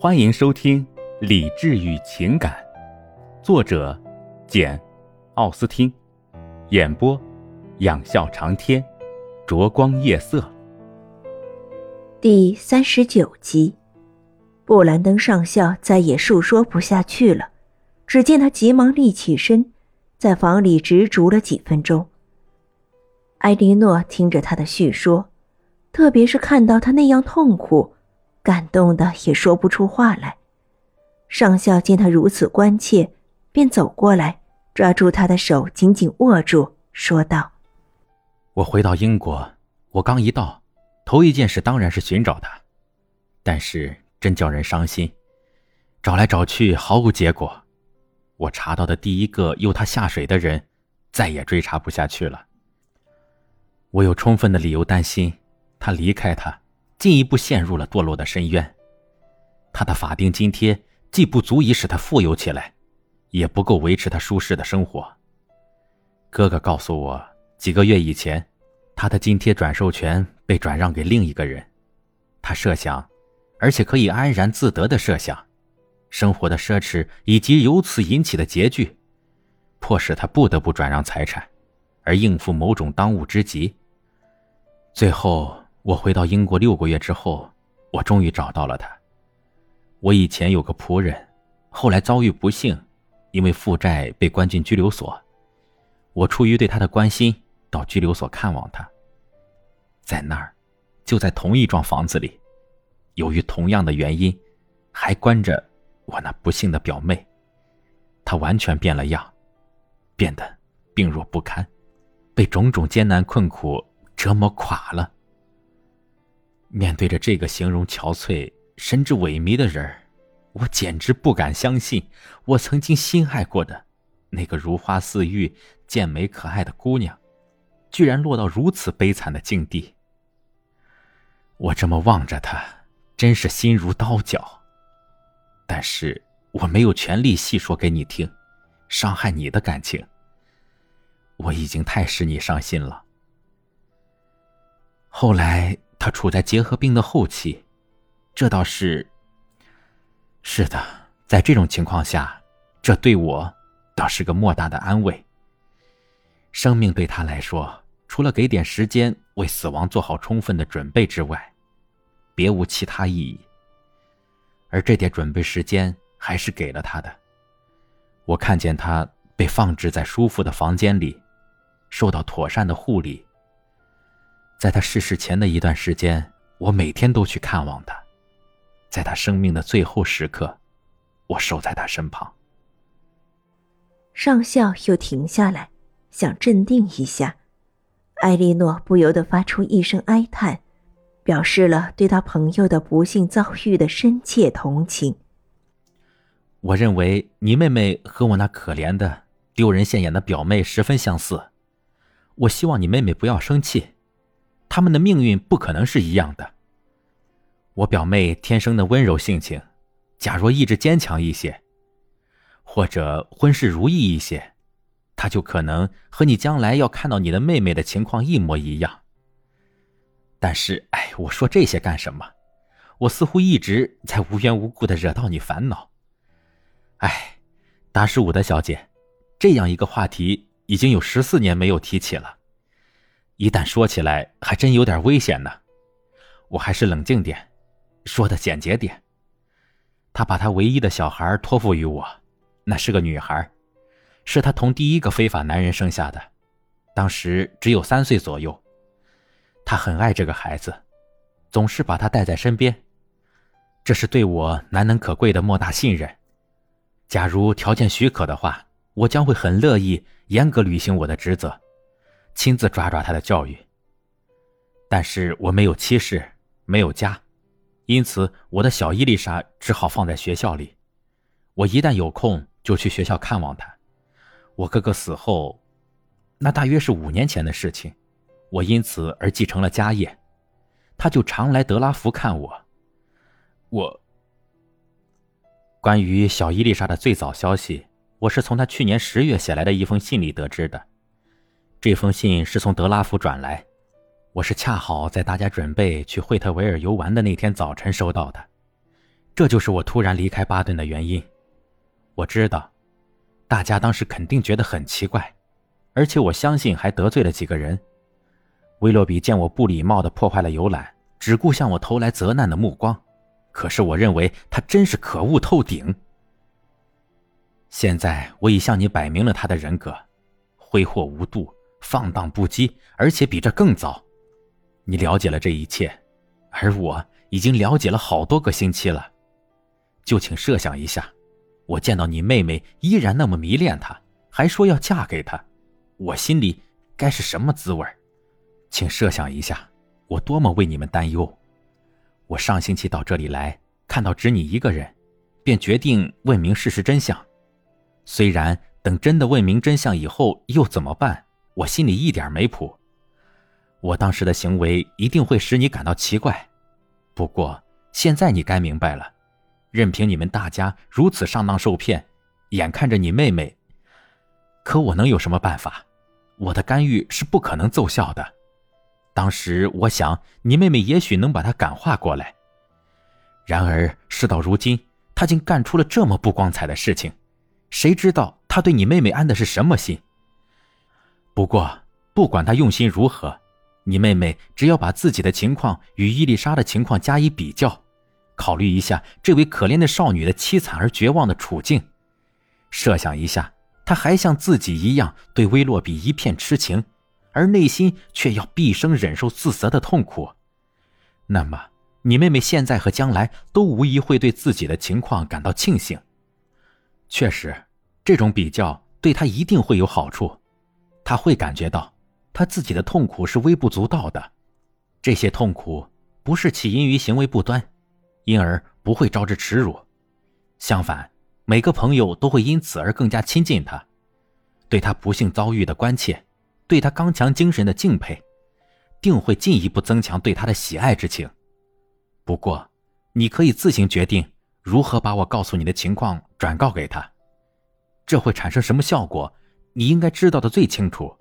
欢迎收听《理智与情感》，作者简·奥斯汀，演播仰笑长天，灼光夜色。第三十九集，布兰登上校再也述说不下去了，只见他急忙立起身，在房里执着了几分钟。埃莉诺听着他的叙说，特别是看到他那样痛苦。感动的也说不出话来。上校见他如此关切，便走过来，抓住他的手，紧紧握住，说道：“我回到英国，我刚一到，头一件事当然是寻找他，但是真叫人伤心，找来找去毫无结果。我查到的第一个诱他下水的人，再也追查不下去了。我有充分的理由担心，他离开他。”进一步陷入了堕落的深渊。他的法定津贴既不足以使他富有起来，也不够维持他舒适的生活。哥哥告诉我，几个月以前，他的津贴转授权被转让给另一个人。他设想，而且可以安然自得的设想，生活的奢侈以及由此引起的拮据，迫使他不得不转让财产，而应付某种当务之急。最后。我回到英国六个月之后，我终于找到了他。我以前有个仆人，后来遭遇不幸，因为负债被关进拘留所。我出于对他的关心，到拘留所看望他。在那儿，就在同一幢房子里，由于同样的原因，还关着我那不幸的表妹。她完全变了样，变得病弱不堪，被种种艰难困苦折磨垮了。面对着这个形容憔悴甚至萎靡的人我简直不敢相信，我曾经心爱过的那个如花似玉、健美可爱的姑娘，居然落到如此悲惨的境地。我这么望着她，真是心如刀绞。但是我没有权利细说给你听，伤害你的感情。我已经太使你伤心了。后来。他处在结核病的后期，这倒是。是的，在这种情况下，这对我倒是个莫大的安慰。生命对他来说，除了给点时间为死亡做好充分的准备之外，别无其他意义。而这点准备时间还是给了他的。我看见他被放置在舒服的房间里，受到妥善的护理。在他逝世前的一段时间，我每天都去看望他。在他生命的最后时刻，我守在他身旁。上校又停下来，想镇定一下。艾莉诺不由得发出一声哀叹，表示了对他朋友的不幸遭遇的深切同情。我认为你妹妹和我那可怜的、丢人现眼的表妹十分相似。我希望你妹妹不要生气。他们的命运不可能是一样的。我表妹天生的温柔性情，假若意志坚强一些，或者婚事如意一些，她就可能和你将来要看到你的妹妹的情况一模一样。但是，哎，我说这些干什么？我似乎一直在无缘无故的惹到你烦恼。哎，达什伍德小姐，这样一个话题已经有十四年没有提起了。一旦说起来，还真有点危险呢。我还是冷静点，说的简洁点。他把他唯一的小孩托付于我，那是个女孩，是他同第一个非法男人生下的，当时只有三岁左右。他很爱这个孩子，总是把他带在身边，这是对我难能可贵的莫大信任。假如条件许可的话，我将会很乐意严格履行我的职责。亲自抓抓他的教育。但是我没有妻室，没有家，因此我的小伊丽莎只好放在学校里。我一旦有空就去学校看望她。我哥哥死后，那大约是五年前的事情，我因此而继承了家业，他就常来德拉福看我。我关于小伊丽莎的最早消息，我是从他去年十月写来的一封信里得知的。这封信是从德拉福转来，我是恰好在大家准备去惠特维尔游玩的那天早晨收到的。这就是我突然离开巴顿的原因。我知道，大家当时肯定觉得很奇怪，而且我相信还得罪了几个人。威洛比见我不礼貌的破坏了游览，只顾向我投来责难的目光。可是我认为他真是可恶透顶。现在我已向你摆明了他的人格：挥霍无度、放荡不羁，而且比这更糟。你了解了这一切，而我已经了解了好多个星期了。就请设想一下。我见到你妹妹依然那么迷恋他，还说要嫁给他，我心里该是什么滋味？请设想一下，我多么为你们担忧。我上星期到这里来，看到只你一个人，便决定问明事实真相。虽然等真的问明真相以后又怎么办，我心里一点没谱。我当时的行为一定会使你感到奇怪，不过现在你该明白了。任凭你们大家如此上当受骗，眼看着你妹妹，可我能有什么办法？我的干预是不可能奏效的。当时我想，你妹妹也许能把她感化过来。然而事到如今，她竟干出了这么不光彩的事情。谁知道她对你妹妹安的是什么心？不过，不管她用心如何，你妹妹只要把自己的情况与伊丽莎的情况加以比较。考虑一下这位可怜的少女的凄惨而绝望的处境，设想一下，她还像自己一样对威洛比一片痴情，而内心却要毕生忍受自责的痛苦，那么你妹妹现在和将来都无疑会对自己的情况感到庆幸。确实，这种比较对她一定会有好处，他会感觉到他自己的痛苦是微不足道的，这些痛苦不是起因于行为不端。因而不会招致耻辱，相反，每个朋友都会因此而更加亲近他，对他不幸遭遇的关切，对他刚强精神的敬佩，定会进一步增强对他的喜爱之情。不过，你可以自行决定如何把我告诉你的情况转告给他，这会产生什么效果，你应该知道的最清楚。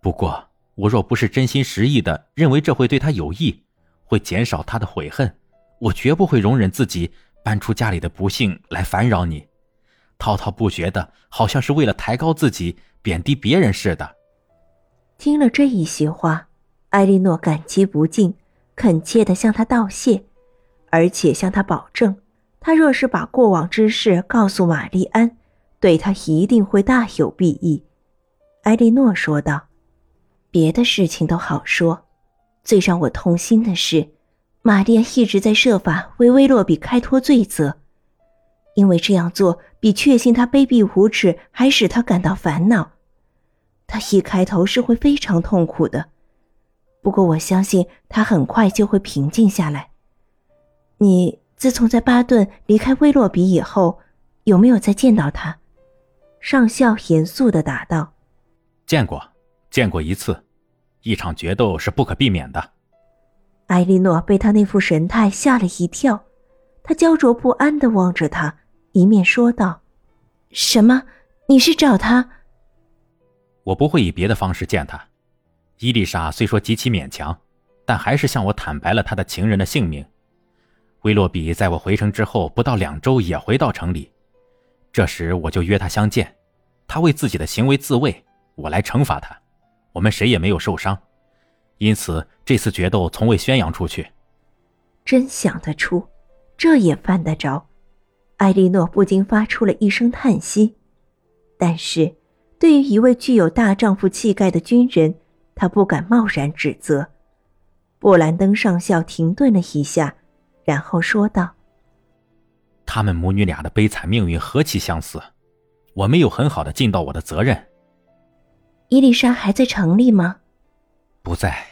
不过，我若不是真心实意的认为这会对他有益，会减少他的悔恨。我绝不会容忍自己搬出家里的不幸来烦扰你，滔滔不绝的，好像是为了抬高自己、贬低别人似的。听了这一席话，艾莉诺感激不尽，恳切的向他道谢，而且向他保证，他若是把过往之事告诉玛丽安，对他一定会大有裨益。埃莉诺说道：“别的事情都好说，最让我痛心的是。”玛丽亚一直在设法为威洛比开脱罪责，因为这样做比确信他卑鄙无耻还使他感到烦恼。他一开头是会非常痛苦的，不过我相信他很快就会平静下来。你自从在巴顿离开威洛比以后，有没有再见到他？上校严肃的答道：“见过，见过一次。一场决斗是不可避免的。”艾莉诺被他那副神态吓了一跳，他焦灼不安的望着他，一面说道：“什么？你是找他？我不会以别的方式见他。伊丽莎虽说极其勉强，但还是向我坦白了他的情人的姓名。威洛比在我回城之后不到两周也回到城里，这时我就约他相见。他为自己的行为自卫，我来惩罚他。我们谁也没有受伤。”因此，这次决斗从未宣扬出去。真想得出，这也犯得着。艾莉诺不禁发出了一声叹息。但是，对于一位具有大丈夫气概的军人，她不敢贸然指责。布兰登上校停顿了一下，然后说道：“他们母女俩的悲惨命运何其相似，我没有很好的尽到我的责任。”伊丽莎还在城里吗？不在，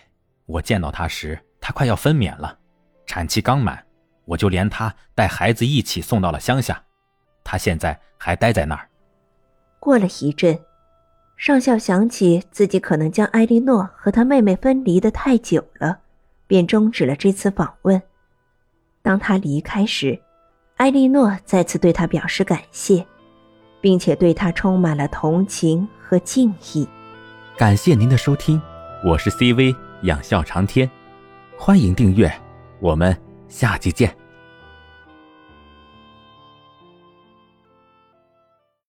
我见到她时，她快要分娩了，产期刚满，我就连她带孩子一起送到了乡下，她现在还待在那儿。过了一阵，上校想起自己可能将埃莉诺和她妹妹分离的太久了，便终止了这次访问。当他离开时，埃莉诺再次对他表示感谢，并且对他充满了同情和敬意。感谢您的收听。我是 CV 养笑长天，欢迎订阅，我们下期见。